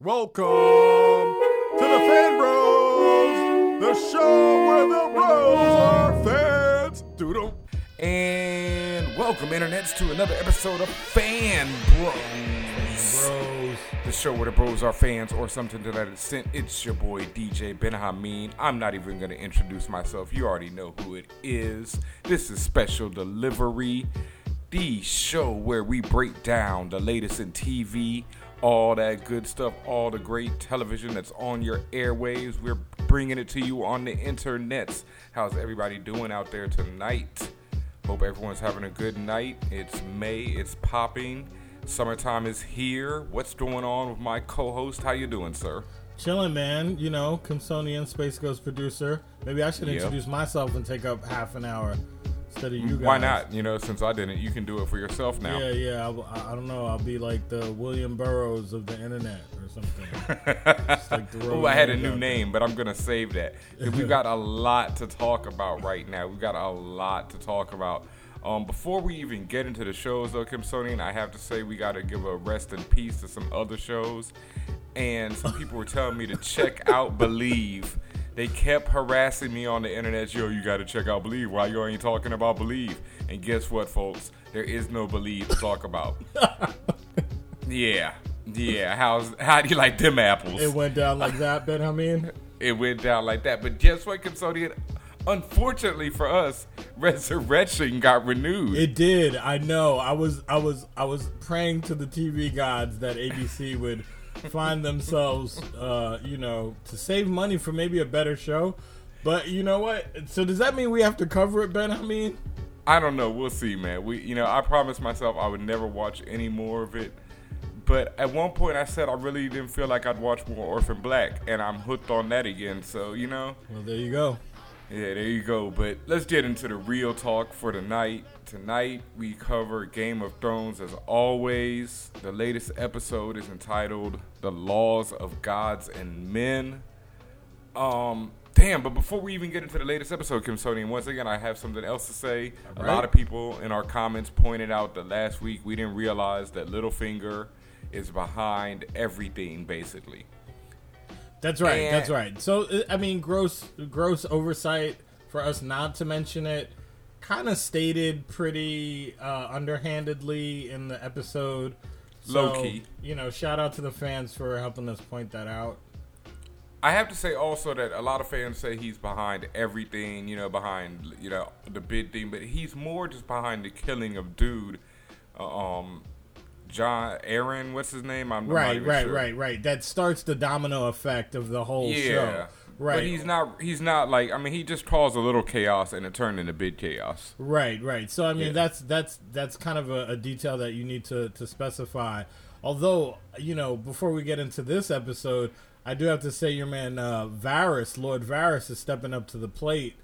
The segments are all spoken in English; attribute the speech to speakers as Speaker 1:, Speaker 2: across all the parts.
Speaker 1: Welcome to the Fan Bros, the show where the bros are fans. Doodle.
Speaker 2: And welcome, internets, to another episode of Fan Bros.
Speaker 1: Bros.
Speaker 2: The show where the bros are fans or something to that extent. It's your boy DJ Ben Hameen. I'm not even going to introduce myself. You already know who it is. This is Special Delivery, the show where we break down the latest in TV, all that good stuff, all the great television that's on your airwaves. We're bringing it to you on the internets. How's everybody doing out there tonight? Hope everyone's having a good night. It's May. It's popping. Summertime is here. What's going on with my co-host? How you doing, sir?
Speaker 3: Chilling, man. You know, Kimsonian Space Ghost producer. Maybe I should
Speaker 2: Yeah.
Speaker 3: introduce myself and take up half an hour instead of you guys.
Speaker 2: Why not? You know, since I didn't, you can do it for yourself now.
Speaker 3: Yeah, yeah. I, I don't know. I'll be like the William Burroughs of the internet or something. Like
Speaker 2: Oh, I had a new name, but I'm gonna save that. We've got a lot to talk about right now. We've got a lot to talk about. Um, before we even get into the shows, though, Kimsonian, I have to say we got to give a rest in peace to some other shows. And some people were telling me to check out Believe. They kept harassing me on the internet. Yo, you got to check out Believe. Why you ain't talking about Believe? And guess what, folks? There is no Believe to talk about. yeah, yeah. How's how do you like them apples?
Speaker 3: It went down like that, Ben Hameen.
Speaker 2: it went down like that. But guess what, Custodian? Unfortunately for us, Resurrection got renewed.
Speaker 3: It did. I know. I was I was I was praying to the TV gods that ABC would find themselves uh, you know, to save money for maybe a better show. But you know what? So does that mean we have to cover it, Ben? I mean,
Speaker 2: I don't know. We'll see, man. We, you know, I promised myself I would never watch any more of it. But at one point, I said I really didn't feel like I'd watch more Orphan Black, and I'm hooked on that again. So you know,
Speaker 3: well, there you go.
Speaker 2: Yeah, there you go. But let's get into the real talk for tonight. Tonight we cover Game of Thrones as always. The latest episode is entitled "The Laws of Gods and Men." Um, damn. But before we even get into the latest episode, Kim Sony, once again, I have something else to say. A lot of people in our comments pointed out that last week we didn't realize that Littlefinger is behind everything, basically.
Speaker 3: That's right.
Speaker 2: And-
Speaker 3: That's right. So uh, I mean, gross, gross oversight for us not to mention it. Kind of stated pretty uh, underhandedly in the episode. So,
Speaker 2: Low-key.
Speaker 3: You know, shout out to the fans for helping us point that out.
Speaker 2: I have to say also that a lot of fans say he's behind everything, you know, behind you know the bid thing, but he's more just behind the killing of dude, uh, um, Jon Arryn, what's his name? I'm
Speaker 3: Right, right,
Speaker 2: sure.
Speaker 3: right, right. That starts the domino effect of the whole
Speaker 2: Yeah,
Speaker 3: show. Right.
Speaker 2: But he's not. He's not like. I mean, he just caused a little chaos and it turned into big chaos.
Speaker 3: Right, right. So I mean,
Speaker 2: Yeah.
Speaker 3: that's that's that's kind of a, a detail that you need to to specify. Although you know, before we get into this episode, I do have to say your man uh, Varys, Lord Varys, is stepping up to the plate.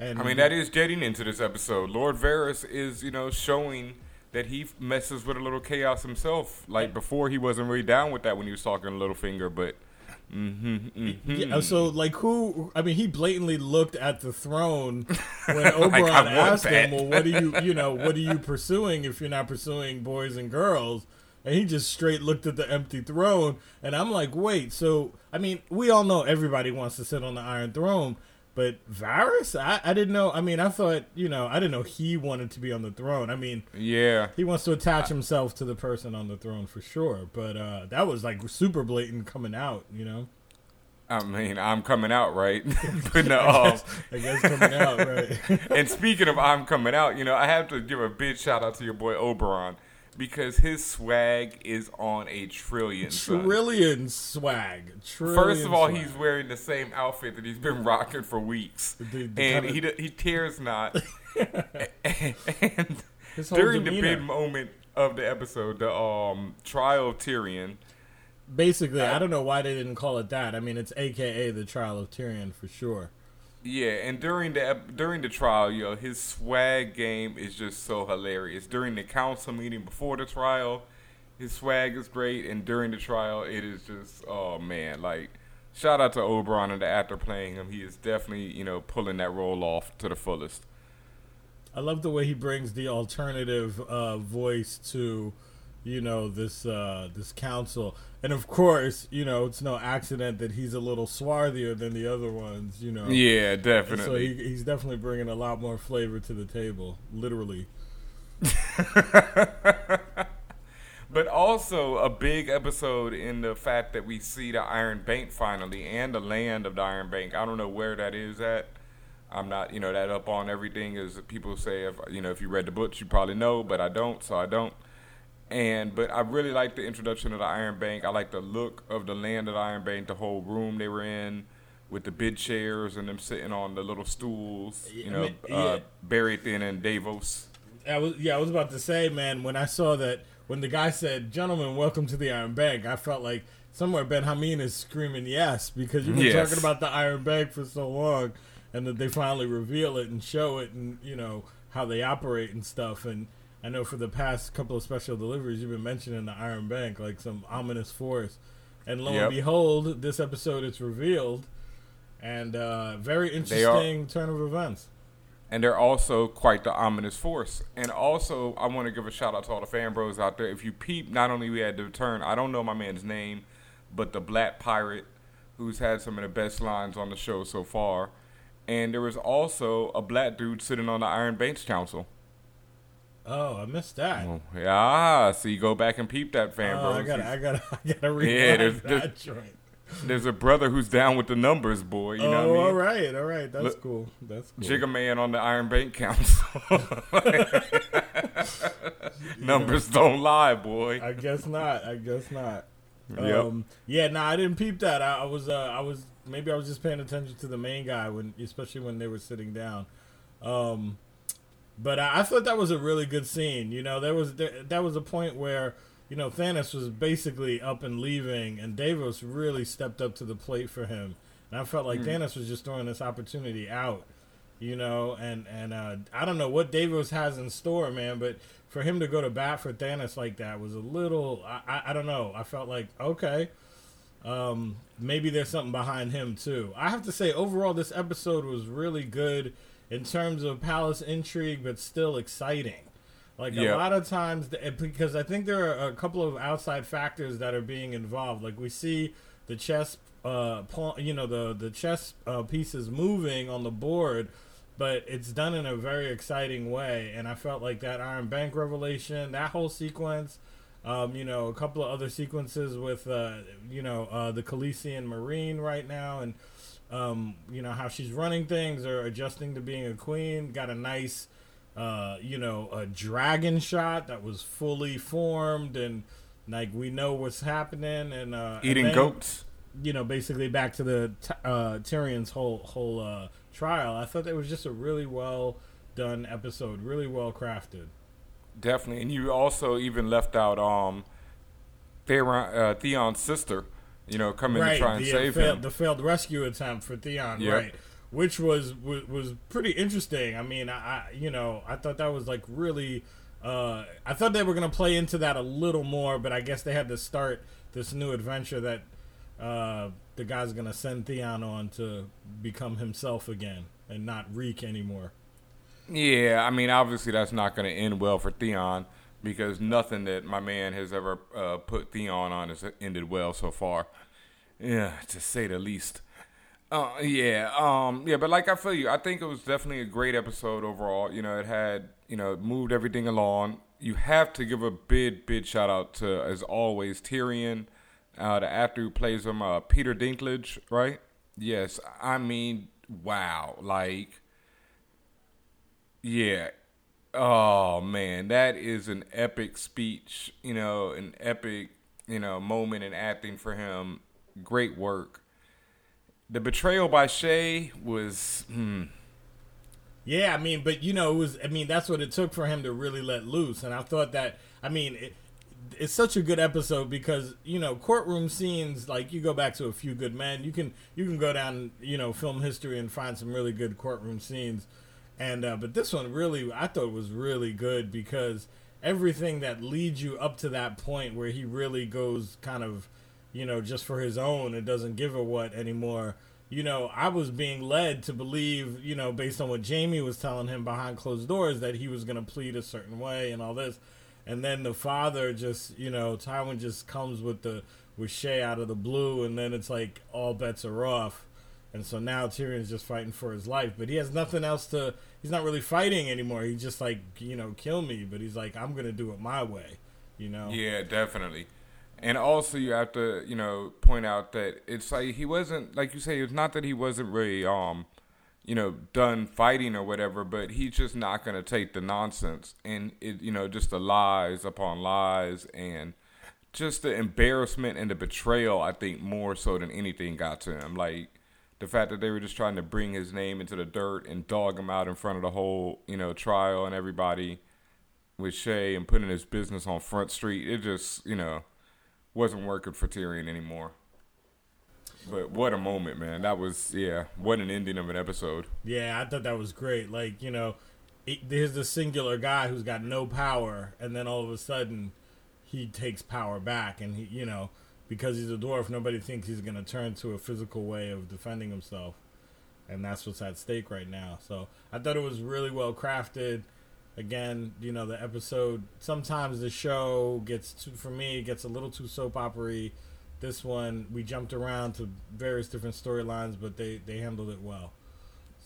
Speaker 3: And
Speaker 2: I mean, that is getting into this episode. Lord Varys is, you know, showing that he messes with a little chaos himself. Like before, he wasn't really down with that when he was talking to Littlefinger, but. Mm-hmm, mm-hmm.
Speaker 3: Yeah, so like who? I mean, he blatantly looked at the throne when
Speaker 2: Oberyn want
Speaker 3: asked
Speaker 2: that.
Speaker 3: him, "Well, what are you, you know, what are you pursuing if you're not pursuing boys and girls?" And he just straight looked at the empty throne, and I'm like, "Wait, so I mean, we all know everybody wants to sit on the Iron Throne, but Varys, I, I didn't know. I mean, I thought, you know, I didn't know he wanted to be on the throne. I mean,
Speaker 2: Yeah.
Speaker 3: he wants to attach himself to the person on the throne for sure, but uh, that was like super blatant coming out, you know."
Speaker 2: I mean, I'm coming out, right? but no, um,
Speaker 3: I guess coming out, right?
Speaker 2: and speaking of I'm coming out, you know, I have to give a big shout out to your boy Oberyn because his swag is on a trillion. son.
Speaker 3: Swag. Trillion
Speaker 2: First of all,
Speaker 3: swag.
Speaker 2: he's wearing the same outfit that he's been rocking for weeks,
Speaker 3: The- the
Speaker 2: and he he tears not. and during the big moment of the episode, the um trial of Tyrion,
Speaker 3: Basically, I don't know why they didn't call it that. I mean, it's AKA the trial of Tyrion for sure.
Speaker 2: Yeah, and during the during the trial, yo, his swag game is just so hilarious. During the council meeting before the trial, his swag is great, and during the trial, it is just oh man, like shout out to Oberyn and the actor playing him. He is definitely you know pulling that role off to the fullest.
Speaker 3: I love the way he brings the alternative uh, voice to you know this uh, this council, and of course, you know it's no accident that he's a little swarthier than the other ones. You know,
Speaker 2: Yeah,
Speaker 3: And
Speaker 2: definitely.
Speaker 3: So he, he's definitely bringing a lot more flavor to the table, literally.
Speaker 2: But also a big episode in the fact that we see the Iron Bank finally and the land of the Iron Bank. I don't know where that is at. I'm not, you know, that up on everything as people say. If you know, if you read the books, you probably know, but I don't, so I don't. And but I really like the introduction of the Iron Bank. I like the look of the land of the Iron Bank, the whole room they were in, with the big chairs and them sitting on the little stools.
Speaker 3: Yeah,
Speaker 2: You
Speaker 3: I
Speaker 2: know,
Speaker 3: mean,
Speaker 2: uh,
Speaker 3: yeah.
Speaker 2: buried in in Davos.
Speaker 3: I was yeah, I was about to say, man, when I saw that when the guy said, "Gentlemen, welcome to the Iron Bank," I felt like somewhere Ben Hameen is screaming yes because you've been
Speaker 2: Yes.
Speaker 3: talking about the Iron Bank for so long, and that they finally reveal it and show it, and you know how they operate and stuff. And I know for the past couple of special deliveries, you've been mentioning the Iron Bank like some ominous force, and lo
Speaker 2: Yep.
Speaker 3: and behold, this episode it's revealed, and uh, very
Speaker 2: They are-
Speaker 3: interesting turn of events.
Speaker 2: and they're also quite the ominous force. And also, I want to give a shout out to all the fan bros out there. If you peep, not only we had the return, I don't know my man's name, but the Black Pirate, who's had some of the best lines on the show so far. And there was also a black dude sitting on the Iron Banks Council.
Speaker 3: Oh, I missed that.
Speaker 2: Oh, yeah, so you go back and peep that fan
Speaker 3: Oh,
Speaker 2: bros.
Speaker 3: I gotta, I gotta, I gotta read
Speaker 2: Yeah, there's-
Speaker 3: that
Speaker 2: there's-
Speaker 3: joint.
Speaker 2: There's a brother who's down with the numbers, boy. You
Speaker 3: oh,
Speaker 2: know what I mean?
Speaker 3: all right, all right, that's
Speaker 2: Look,
Speaker 3: cool. That's cool.
Speaker 2: Jigga man on the Iron Bank Council. Numbers don't lie, boy.
Speaker 3: I guess not. I guess not.
Speaker 2: Yep.
Speaker 3: Um, yeah, no, I didn't peep that. I, I was, uh, I was maybe I was just paying attention to the main guy when, especially when they were sitting down. Um, but I, I thought that was a really good scene. You know, there was there, that was a point where you know Stannis was basically up and leaving, and Davos really stepped up to the plate for him. And I felt like Stannis was just throwing this opportunity out. You know, and and uh, I don't know what Davos has in store, man, but for him to go to bat for Stannis like that was a little. I, I, I don't know. I felt like okay, um, maybe there's something behind him too. I have to say, overall, this episode was really good in terms of palace intrigue, but still exciting. Like
Speaker 2: Yeah.
Speaker 3: a lot of times, because I think there are a couple of outside factors that are being involved. Like we see the chess, uh, pawn, you know, the the chess uh, pieces moving on the board, but it's done in a very exciting way. And I felt like that Iron Bank revelation, that whole sequence, um, you know, a couple of other sequences with, uh, you know, uh, the Khaleesi in Meereen right now, and um, you know how she's running things or adjusting to being a queen. Got a nice, uh, you know, a dragon shot that was fully formed and like we know what's happening and uh, and
Speaker 2: Eating
Speaker 3: then,
Speaker 2: goats.
Speaker 3: You know, basically back to the t- uh, Tyrion's whole whole uh, trial. I thought that was just a really well done episode, really well crafted.
Speaker 2: Definitely, and you also even left out um, Theron, uh, Theon's sister. You know, coming
Speaker 3: right,
Speaker 2: to try and
Speaker 3: the, uh,
Speaker 2: save
Speaker 3: failed,
Speaker 2: him.
Speaker 3: the failed rescue attempt for Theon,
Speaker 2: Yep.
Speaker 3: right? Which was, was was pretty interesting. I mean, I, I you know I thought that was like really. Uh, I thought they were gonna play into that a little more, but I guess they had to start this new adventure that uh, the guy's gonna send Theon on to become himself again and not Reek anymore.
Speaker 2: Yeah, I mean, obviously that's not going to end well for Theon because nothing that my man has ever uh, put Theon on has ended well so far. Yeah, to say the least. Uh, yeah, um, yeah, but like I feel you, I think it was definitely a great episode overall. You know, it had, you know, moved everything along. You have to give a big, big shout out to, as always, Tyrion, uh, the actor who plays him, uh, Peter Dinklage, right? Yes, I mean, wow, like, yeah. Oh man, that is an epic speech, you know, an epic, you know, moment in acting for him. Great work. The betrayal by Shae was hmm,
Speaker 3: Yeah, I mean, but you know, it was. I mean, that's what it took for him to really let loose, and I thought that. I mean, it, it's such a good episode because you know courtroom scenes. Like you go back to a few good men, you can you can go down you know film history and find some really good courtroom scenes, and uh, but this one really I thought was really good because everything that leads you up to that point where he really goes kind of you know just for his own and doesn't give a what anymore you know, I was being led to believe, you know, based on what Jaime was telling him behind closed doors, that he was going to plead a certain way and all this. and then the father just you know Tywin just comes with the with Shae out of the blue, and then it's like all bets are off, and so now Tyrion's just fighting for his life, but he has nothing else to. He's not really fighting anymore. He's just like you know kill me, but he's like I'm gonna do it my way, you know.
Speaker 2: Yeah, definitely. And also, you have to, you know, point out that it's like he wasn't, like you say, it's not that he wasn't really, um, you know, done fighting or whatever, but he's just not going to take the nonsense and it, you know, just the lies upon lies and just the embarrassment and the betrayal. I think more so than anything got to him. Like the fact that they were just trying to bring his name into the dirt and dog him out in front of the whole, you know, trial and everybody with Shae and putting his business on Front Street. It just, you know wasn't working for Tyrion anymore. But what a moment, man! That was yeah, what an ending of an episode.
Speaker 3: Yeah, I thought that was great. Like you know, it, there's the singular guy who's got no power, and then all of a sudden, he takes power back, and he you know because he's a dwarf, nobody thinks he's gonna turn to a physical way of defending himself, and that's what's at stake right now. So I thought it was really well crafted again, you know, the episode. Sometimes the show gets too, for me, it gets a little too soap opery. This one, we jumped around to various different storylines, but they they handled it well.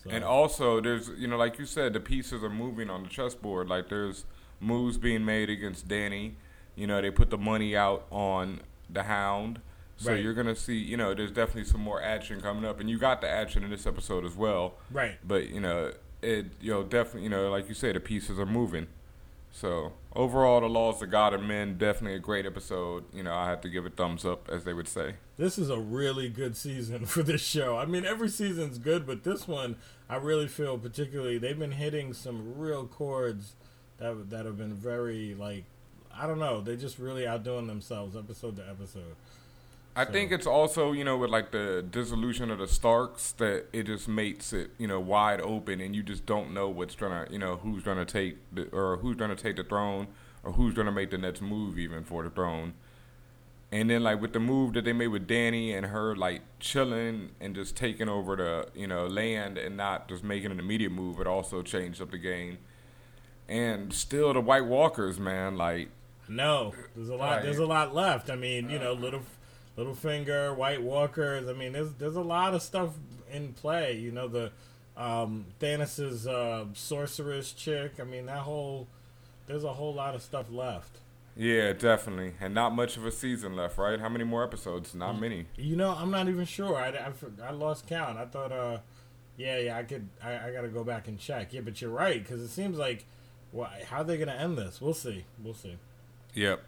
Speaker 2: So. And also, there's you know, like you said, the pieces are moving on the chessboard. Like there's moves being made against Dany. You know, they put the money out on the Hound. So right. you're gonna see, you know, there's definitely some more action coming up, and you got the action in this episode as well.
Speaker 3: Right.
Speaker 2: But you know, it you know definitely you know like you say the pieces are moving. So overall, the laws of God and men definitely a great episode. You know, I had to give it thumbs up, as they would say.
Speaker 3: This is a really good season for this show. I mean, every season's good, but this one, I really feel particularly they've been hitting some real chords that that have been very like I don't know. They just really outdoing themselves episode to episode.
Speaker 2: I so. think it's also you know with like the dissolution of the Starks that it just makes it you know wide open and you just don't know what's gonna you know who's gonna take the, or who's gonna take the throne or who's gonna make the next move even for the throne. And then like with the move that they made with Dany and her like chilling and just taking over the you know land and not just making an immediate move, it also changed up the game. And still the White Walkers, man, like
Speaker 3: no, there's a lot. Like, there's a lot left. I mean, you know, little Littlefinger, White Walkers. I mean, there's there's a lot of stuff in play. You know, the um, Stannis's uh, sorceress chick. I mean, that whole there's a whole lot of stuff left.
Speaker 2: Yeah, definitely, and not much of a season left, right? How many more episodes? Not many.
Speaker 3: You know, I'm not even sure. I, I, I lost count. I thought, uh, yeah, yeah, I could. I, I got to go back and check. Yeah, but you're right because it seems like, well, how are they going to end this? We'll see. We'll see.
Speaker 2: Yep.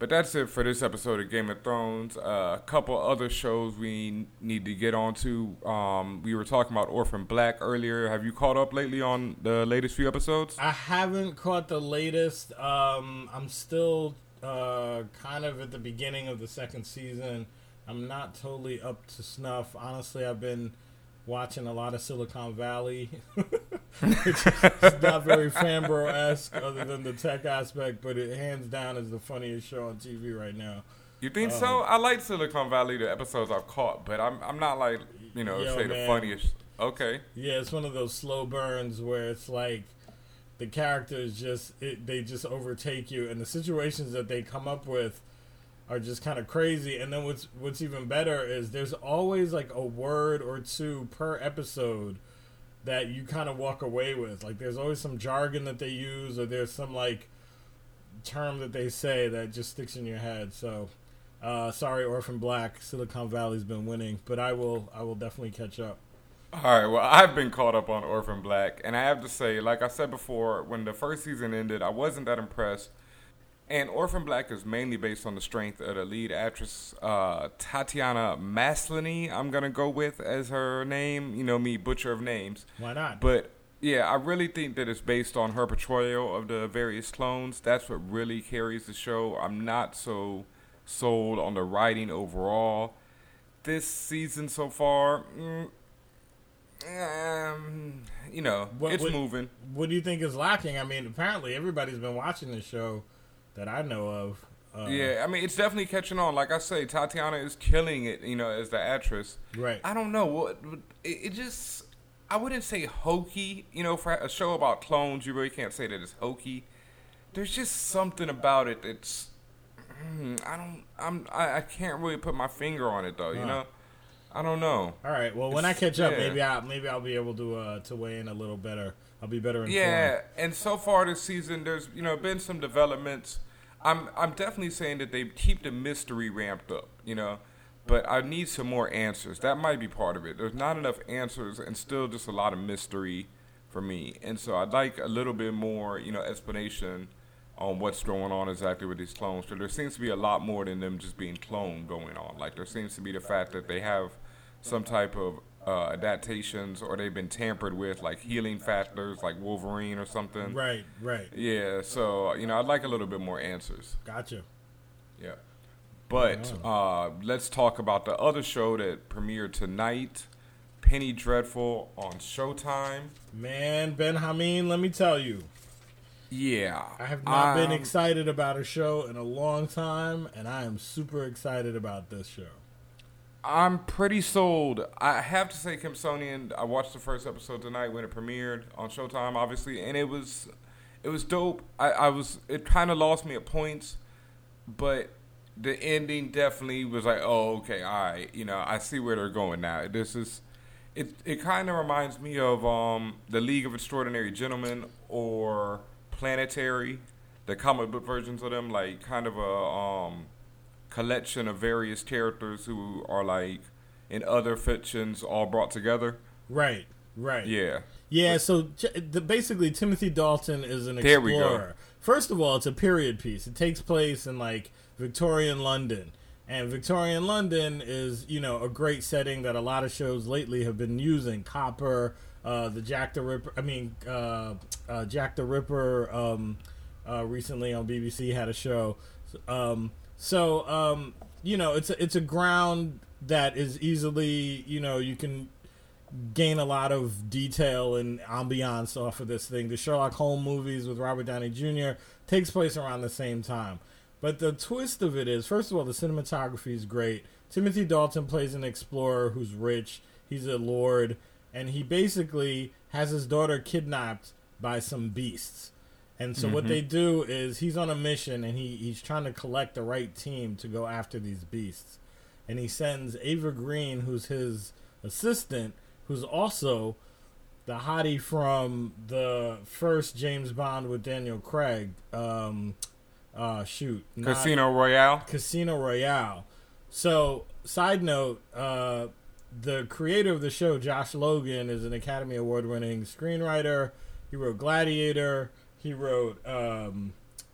Speaker 2: But that's it for this episode of Game of Thrones. Uh, a couple other shows we need to get onto. Um, we were talking about Orphan Black earlier. Have you caught up lately on the latest few episodes?
Speaker 3: I haven't caught the latest. Um, I'm still uh, kind of at the beginning of the second season. I'm not totally up to snuff. Honestly, I've been watching a lot of Silicon Valley. it's not very Fanbro esque, other than the tech aspect, but it hands down is the funniest show on TV right now.
Speaker 2: You think um, so? I like Silicon Valley, the episodes I've caught, but I'm I'm not like you know yo, say man. the funniest. Okay.
Speaker 3: Yeah, it's one of those slow burns where it's like the characters just it, they just overtake you, and the situations that they come up with are just kind of crazy. And then what's what's even better is there's always like a word or two per episode that you kind of walk away with. Like there's always some jargon that they use, or there's some like term that they say that just sticks in your head. So, uh, sorry, Orphan Black, Silicon Valley's been winning, but I will I will definitely catch up.
Speaker 2: All right, well, I've been caught up on Orphan Black, and I have to say, like I said before, when the first season ended, I wasn't that impressed and Orphan Black is mainly based on the strength of the lead actress uh, Tatiana Maslany. I'm gonna go with as her name. You know me, butcher of names.
Speaker 3: Why not?
Speaker 2: But yeah, I really think that it's based on her portrayal of the various clones. That's what really carries the show. I'm not so sold on the writing overall. This season so far, mm, um, you know, what, it's
Speaker 3: what,
Speaker 2: moving.
Speaker 3: What do you think is lacking? I mean, apparently everybody's been watching the show that I know of.
Speaker 2: Uh, yeah, I mean it's definitely catching on. Like I say, Tatiana is killing it. You know, as the actress.
Speaker 3: Right.
Speaker 2: I don't know what it, it just. I wouldn't say hokey. You know, for a show about clones, you really can't say that it's hokey. there's just something about it that's mm, I don't I'm I, I can't really put my finger on it though. You
Speaker 3: Huh.
Speaker 2: know, I don't know.
Speaker 3: All right. Well, when I catch up,
Speaker 2: yeah.
Speaker 3: maybe I maybe I'll be able to uh, to weigh in a little better. I'll be better informed.
Speaker 2: Yeah, and so far this season, there's you know been some developments. I'm I'm definitely saying that they keep the mystery ramped up, you know, but I need some more answers. That might be part of it. There's not enough answers, and still just a lot of mystery for me. And so I'd like a little bit more, you know, explanation on what's going on exactly with these clones. So there seems to be a lot more than them just being cloned going on. Like there seems to be the fact that they have some type of uh, adaptations or they've been tampered with, like healing factors, like Wolverine or something.
Speaker 3: Right. Right.
Speaker 2: Yeah, so you know, I'd like a little bit more answers.
Speaker 3: Gotcha.
Speaker 2: Yeah, but uh, let's talk about the other show that premiered tonight, Penny Dreadful on Showtime.
Speaker 3: Man, Ben Hameen, let me tell you,
Speaker 2: Yeah,
Speaker 3: I have not been
Speaker 2: Um,
Speaker 3: excited about a show in a long time, and I am super excited about this show.
Speaker 2: I'm pretty sold. I have to say, Kimsonian. I watched the first episode tonight when it premiered on Showtime, obviously, and it was, it was dope. I, I was. It kind of lost me at points, but the ending definitely was like, oh, okay, all right. You know, I see where they're going now. This is, it. It kind of reminds me of um the League of Extraordinary Gentlemen or Planetary, the comic book versions of them, like kind of a um collection of various characters who are like in other fictions all brought together.
Speaker 3: Right. Right.
Speaker 2: Yeah.
Speaker 3: Yeah, so the, basically, Timothy Dalton is an
Speaker 2: There we go.
Speaker 3: explorer. First of all, it's a period piece. It takes place in like Victorian London, and Victorian London is you know a great setting that a lot of shows lately have been using. Copper, uh, the Jack the Ripper. I mean, uh, uh, Jack the Ripper. Um, uh, recently on BBC had a show. Um, so um, you know, it's a, it's a ground that is easily you know you can gain a lot of detail and ambiance off of this thing. The Sherlock Holmes movies with Robert Downey Jr. takes place around the same time. But the twist of it is, first of all, the cinematography is great. Timothy Dalton plays an explorer who's rich. He's a lord, and he basically has his daughter kidnapped by some beasts. And so what they do is he's on a mission and he, he's trying to collect the right team to go after these beasts. And he sends Eva Green, who's his assistant, who's also the hottie from the first James Bond with Daniel Craig. Um, uh, shoot,
Speaker 2: Casino Royale.
Speaker 3: Casino Royale. So, side note, uh, the creator of the show, Josh Logan, is an Academy Award winning screenwriter. He wrote Gladiator, he wrote um,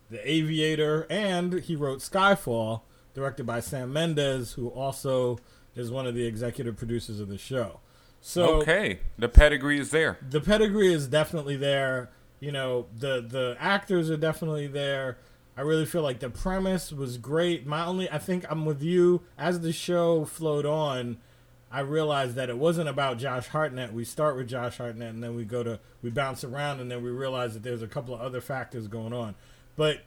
Speaker 3: The Aviator, and he wrote Skyfall, directed by Sam Mendes, who also is one of the executive producers of the show. So,
Speaker 2: okay, the pedigree is there.
Speaker 3: the pedigree is definitely there. You know, the the actors are definitely there. I really feel like the premise was great. My only, I think I'm with you. As the show flowed on, I realized that it wasn't about Josh Hartnett. We start with Josh Hartnett, and then we go to we bounce around, and then we realize that there's a couple of other factors going on. But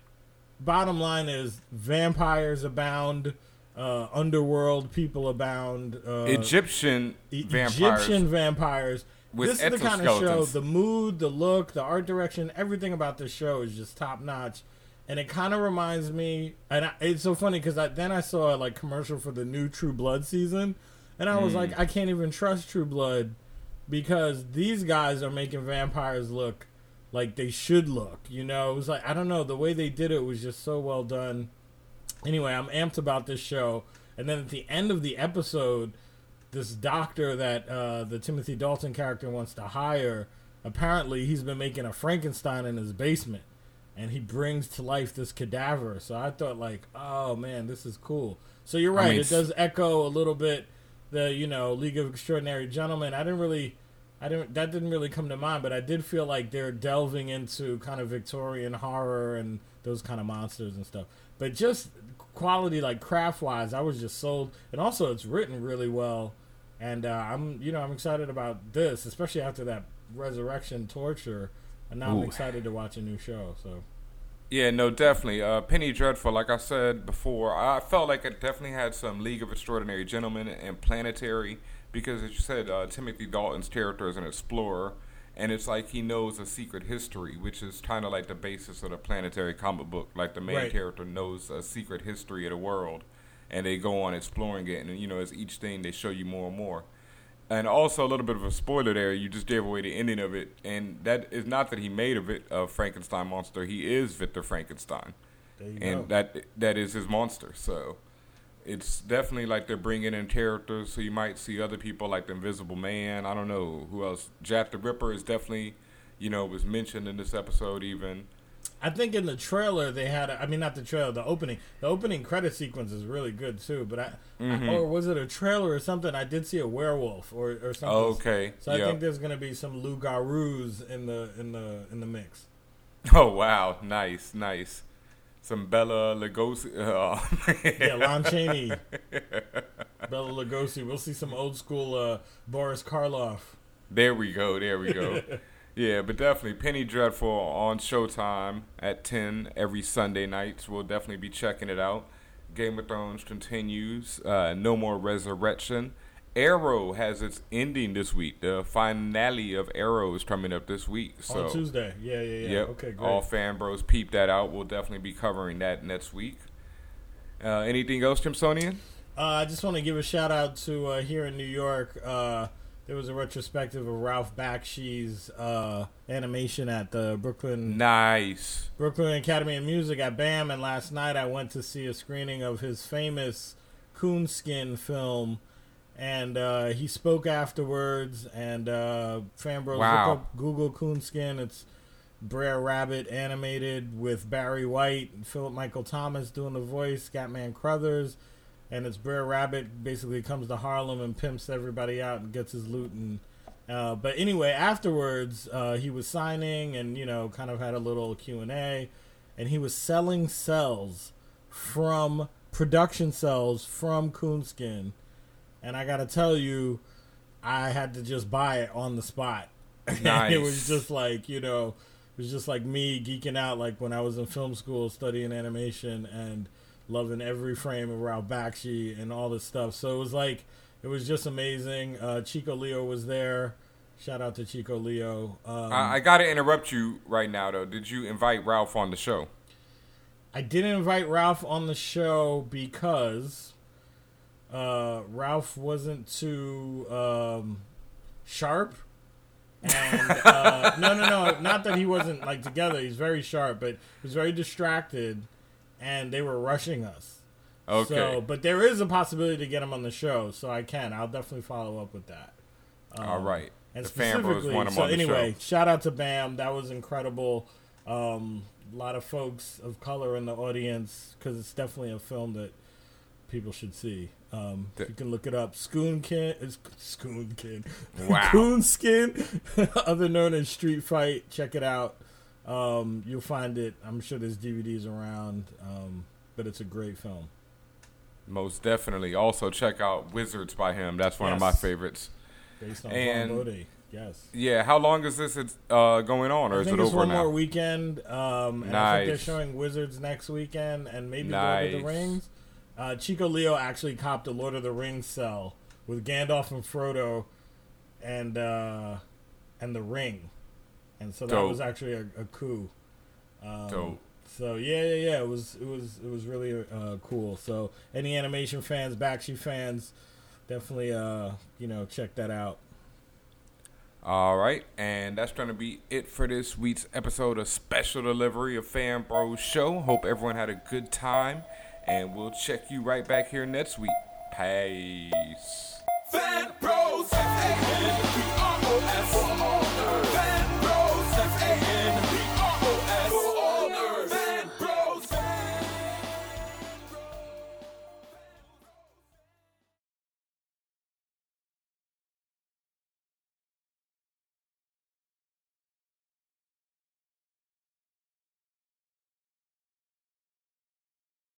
Speaker 3: bottom line is, vampires abound. Uh, underworld people abound. Uh,
Speaker 2: Egyptian
Speaker 3: E-
Speaker 2: vampires.
Speaker 3: Egyptian vampires. this is the kind of show. The mood, the look, the art direction, everything about this show is just top notch. And it kind of reminds me, and I, it's so funny because I, then I saw a like commercial for the new True Blood season, and I
Speaker 2: Hmm.
Speaker 3: was like, I can't even trust True Blood because these guys are making vampires look like they should look. You know, it was like I don't know the way they did it was just so well done. Anyway, I'm amped about this show, and then at the end of the episode, this doctor that uh, the Timothy Dalton character wants to hire, apparently he's been making a Frankenstein in his basement, and he brings to life this cadaver. So I thought like, oh man, this is cool. So you're
Speaker 2: I
Speaker 3: right;
Speaker 2: mean,
Speaker 3: it does echo a little bit the you know League of Extraordinary Gentlemen. I didn't really. I didn't. That didn't really come to mind, but I did feel like they're delving into kind of Victorian horror and those kind of monsters and stuff. But just quality, like craft wise, I was just sold. And also, it's written really well, and uh, I'm you know I'm excited about this, especially after that resurrection torture. And now I'm excited to watch a new show. So
Speaker 2: Yeah, no, definitely. Uh, Penny Dreadful, like I said before, I felt like it definitely had some League of Extraordinary Gentlemen and Planetary because, as you said, uh, Timothy Dalton's character is an explorer, and it's like he knows a secret history, which is kind of like the basis of the planetary comic book. Like the main
Speaker 3: Right.
Speaker 2: character knows a secret history of the world, and they go on exploring it. And you know, as each thing they show you more and more. And also a little bit of a spoiler there. You just gave away the ending of it, and that is not that he made of it a Frankenstein monster. He is Victor Frankenstein
Speaker 3: There you
Speaker 2: and
Speaker 3: go.
Speaker 2: that that is his monster. So it's definitely like they're bringing in characters. So you might see other people like the Invisible Man. I don't know who else. Jack the Ripper is definitely, you know, was mentioned in this episode. Even
Speaker 3: I think in the trailer they had. A, I mean, not the trailer. The opening. The opening credit sequence is really good too. But I,
Speaker 2: Mm-hmm.
Speaker 3: I- or was it a trailer or something? I did see a werewolf or or something.
Speaker 2: okay,
Speaker 3: So I
Speaker 2: yeah.
Speaker 3: think there's gonna be some Lou Garous in the in the in the mix.
Speaker 2: oh wow, nice, nice. Some Bela Lugosi. Uh,
Speaker 3: Yeah, Lon Chaney, Bela Lugosi. We'll see some old school uh, Boris Karloff.
Speaker 2: There we go. There we go. Yeah, but definitely Penny Dreadful on Showtime at 10 every Sunday nights. We'll definitely be checking it out. Game of Thrones continues. Uh, no more resurrection. Arrow has its ending this week. The finale of Arrow is coming up this week. So
Speaker 3: on Tuesday. Yeah, yeah, yeah.
Speaker 2: Yep.
Speaker 3: Okay, great.
Speaker 2: All fan bros peep that out. We'll definitely be covering that next week. Uh, anything else, Kimsonian?
Speaker 3: Uh, I just want to give a shout out to uh, here in New York. Uh, there was a retrospective of Ralph Bakshi's uh, animation at the Brooklyn
Speaker 2: Nice.
Speaker 3: Brooklyn Academy of Music at BAM, and last night I went to see a screening of his famous Coonskin film, and uh, he spoke afterwards. And uh, fanbros,
Speaker 2: Wow.
Speaker 3: look up Google Coonskin. It's Brer Rabbit animated with Barry White and Philip Michael Thomas doing the voice, Scatman Crothers, and it's Brer Rabbit basically comes to Harlem and pimps everybody out and gets his loot and. Uh, but anyway, afterwards, uh, he was signing and you know, kind of had a little Q and A, and he was selling cells from production cells from Coonskin, and I gotta tell you, I had to just buy it on the spot.
Speaker 2: Nice.
Speaker 3: it was just like you know, it was just like me geeking out like when I was in film school studying animation and loving every frame of Ralph Bakshi and all this stuff. So it was like it was just amazing. Uh, Chico Leo was there. Shout out to Chico Leo. Um,
Speaker 2: I, I got to interrupt you right now, though. Did you invite Ralph on the show?
Speaker 3: I didn't invite Ralph on the show because uh, Ralph wasn't too um, sharp. And uh, no, no, no, not that he wasn't like together. He's very sharp, but he was very distracted, and they were rushing us.
Speaker 2: Okay.
Speaker 3: So, but there is a possibility to get him on the show, so I can. I'll definitely follow up with that.
Speaker 2: All right.
Speaker 3: And
Speaker 2: the
Speaker 3: specifically, so anyway,
Speaker 2: show.
Speaker 3: shout out to Bam. That was incredible. Um, a lot of folks of color in the audience because it's definitely a film that people should see. Um,
Speaker 2: The-
Speaker 3: you can look it up. Scoonkin is Scoonkin.
Speaker 2: Wow.
Speaker 3: Coonskin, other known as Street Fight. Check it out. Um, you'll find it. I'm sure there's DVDs around, um, but it's a great film.
Speaker 2: Most definitely. Also, check out Wizards by him. That's one of my favorites.
Speaker 3: Based on
Speaker 2: And-
Speaker 3: Bode. Yes.
Speaker 2: Yeah. How long is this uh, going on, or
Speaker 3: I
Speaker 2: is it
Speaker 3: it's
Speaker 2: over
Speaker 3: one
Speaker 2: now?
Speaker 3: more weekend. Um, and I think they're showing Wizards next weekend and maybe Lord of the Rings. Uh, Chico Leo actually copped a Lord of the Rings cell with Gandalf and Frodo and uh, and the ring, and so that
Speaker 2: Dope.
Speaker 3: was actually a, a coup. Um,
Speaker 2: Dope.
Speaker 3: So yeah, yeah, yeah. It was it was it was really uh, cool. So any animation fans, Bakshi fans, definitely uh, you know check that out.
Speaker 2: All right, and that's going to be it for this week's episode of Special Delivery of Fan Bros Show. Hope everyone had a good time, and we'll check you right back here next week. Peace.